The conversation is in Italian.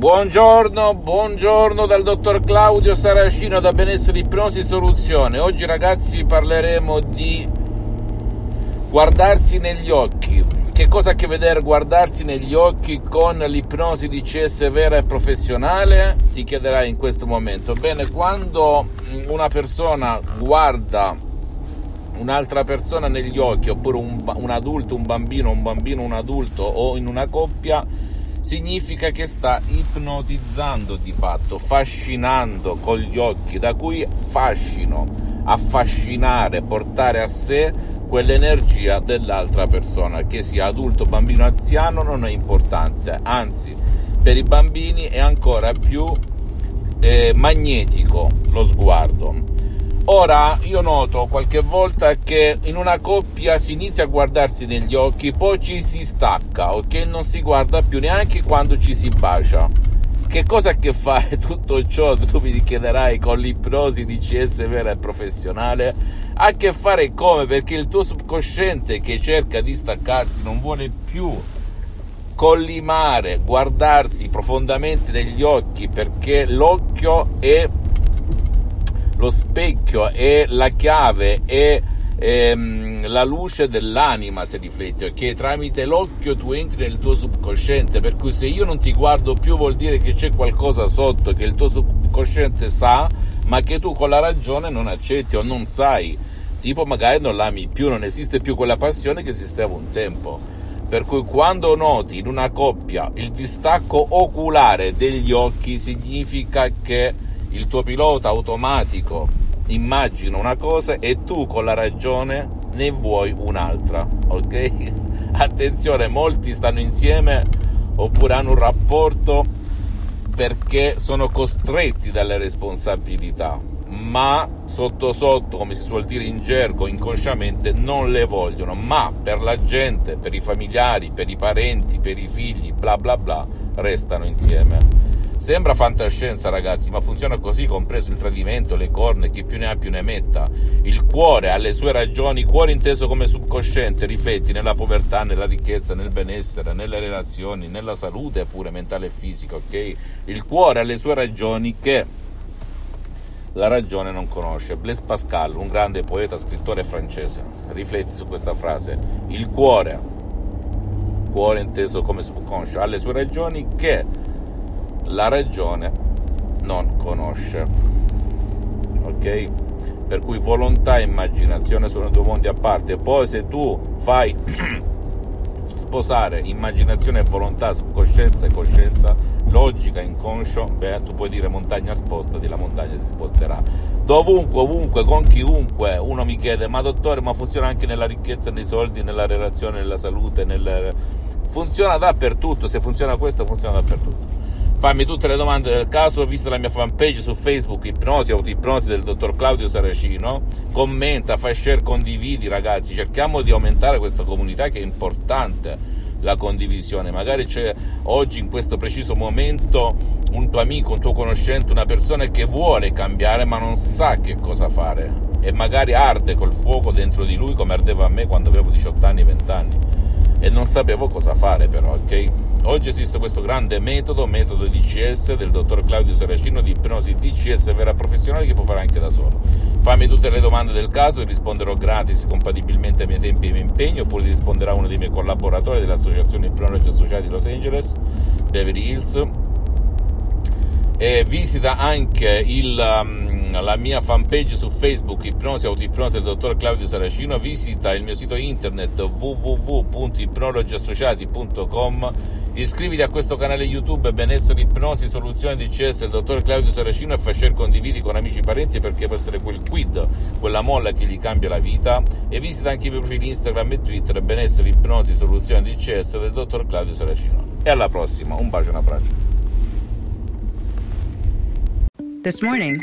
Buongiorno, buongiorno dal dottor Claudio Saracino da Benessere Ipnosi Soluzione. Oggi ragazzi parleremo di guardarsi negli occhi. Che cosa ha a che vedere guardarsi negli occhi con l'ipnosi di CS vera e professionale? Ti chiederai in questo momento. Bene, quando una persona guarda un'altra persona negli occhi, oppure un, un adulto, un bambino, un bambino, un adulto o in una coppia, significa che sta ipnotizzando di fatto, fascinando con gli occhi, da cui fascino, affascinare, portare a sé quell'energia dell'altra persona, che sia adulto, bambino, anziano, non è importante, anzi per i bambini è ancora più eh, magnetico lo sguardo. Ora io noto qualche volta che in una coppia si inizia a guardarsi negli occhi, poi ci si stacca, ok? Non si guarda più neanche quando ci si bacia. Che cosa ha a che fare tutto ciò, tu mi chiederai, con l'ipnosi di CS vera e professionale? Ha a che fare come? Perché il tuo subconsciente che cerca di staccarsi non vuole più collimare, guardarsi profondamente negli occhi perché l'occhio è lo specchio è la chiave, è ehm, la luce dell'anima se rifletti, ok? Tramite l'occhio tu entri nel tuo subconsciente, per cui se io non ti guardo più vuol dire che c'è qualcosa sotto che il tuo subconsciente sa, ma che tu con la ragione non accetti o non sai. Tipo magari non l'ami più, non esiste più quella passione che esisteva un tempo. Per cui quando noti in una coppia il distacco oculare degli occhi significa che il tuo pilota automatico immagina una cosa e tu con la ragione ne vuoi un'altra, ok? Attenzione, molti stanno insieme oppure hanno un rapporto perché sono costretti dalle responsabilità, ma sotto sotto, come si suol dire in gergo, inconsciamente non le vogliono, ma per la gente, per i familiari, per i parenti, per i figli, bla bla bla, restano insieme. Sembra fantascienza, ragazzi, ma funziona così, compreso il tradimento, le corna, chi più ne ha più ne metta. Il cuore ha le sue ragioni, cuore inteso come subconsciente, rifletti nella povertà, nella ricchezza, nel benessere, nelle relazioni, nella salute pure mentale e fisica, ok? Il cuore ha le sue ragioni che la ragione non conosce. Blaise Pascal, un grande poeta, scrittore francese, rifletti su questa frase. Il cuore, cuore inteso come subconscio, ha le sue ragioni che la regione non conosce. Ok? Per cui volontà e immaginazione sono due mondi a parte. Poi se tu fai sposare immaginazione e volontà su coscienza e coscienza, logica, inconscio, beh, tu puoi dire montagna spostati, la montagna si sposterà. Dovunque, ovunque, con chiunque, uno mi chiede, ma dottore, ma funziona anche nella ricchezza, nei soldi, nella relazione, nella salute, nel... funziona dappertutto, se funziona questo funziona dappertutto. Fammi tutte le domande del caso, vista la mia fanpage su Facebook, Ipnosi, Autoipnosi del dottor Claudio Saracino. Commenta, fai share, condividi ragazzi, cerchiamo di aumentare questa comunità che è importante la condivisione. Magari c'è oggi in questo preciso momento un tuo amico, un tuo conoscente, una persona che vuole cambiare ma non sa che cosa fare e magari arde col fuoco dentro di lui come ardeva a me quando avevo 18 anni, 20 anni e non sapevo cosa fare però, ok? Oggi esiste questo grande metodo, metodo DCS del dottor Claudio Saracino di ipnosi DCS vera professionale che può fare anche da solo. Fammi tutte le domande del caso e risponderò gratis compatibilmente ai miei tempi e ai miei impegni oppure risponderà uno dei miei collaboratori dell'associazione Ipnologi Associati Los Angeles, Beverly Hills. E visita anche il... Um, la mia fanpage su Facebook Ipnosi Autoipnosi del dottor Claudio Saracino, visita il mio sito internet www.ipnologiassociati.com Iscriviti a questo canale YouTube Benessere Ipnosi Soluzione DCS del dottor Claudio Saracino e fai share condividi con amici e parenti perché può essere quel quid, quella molla che gli cambia la vita e visita anche i miei profili Instagram e Twitter Benessere Ipnosi Soluzione DCS del dottor Claudio Saracino. E alla prossima, un bacio e un abbraccio. This morning,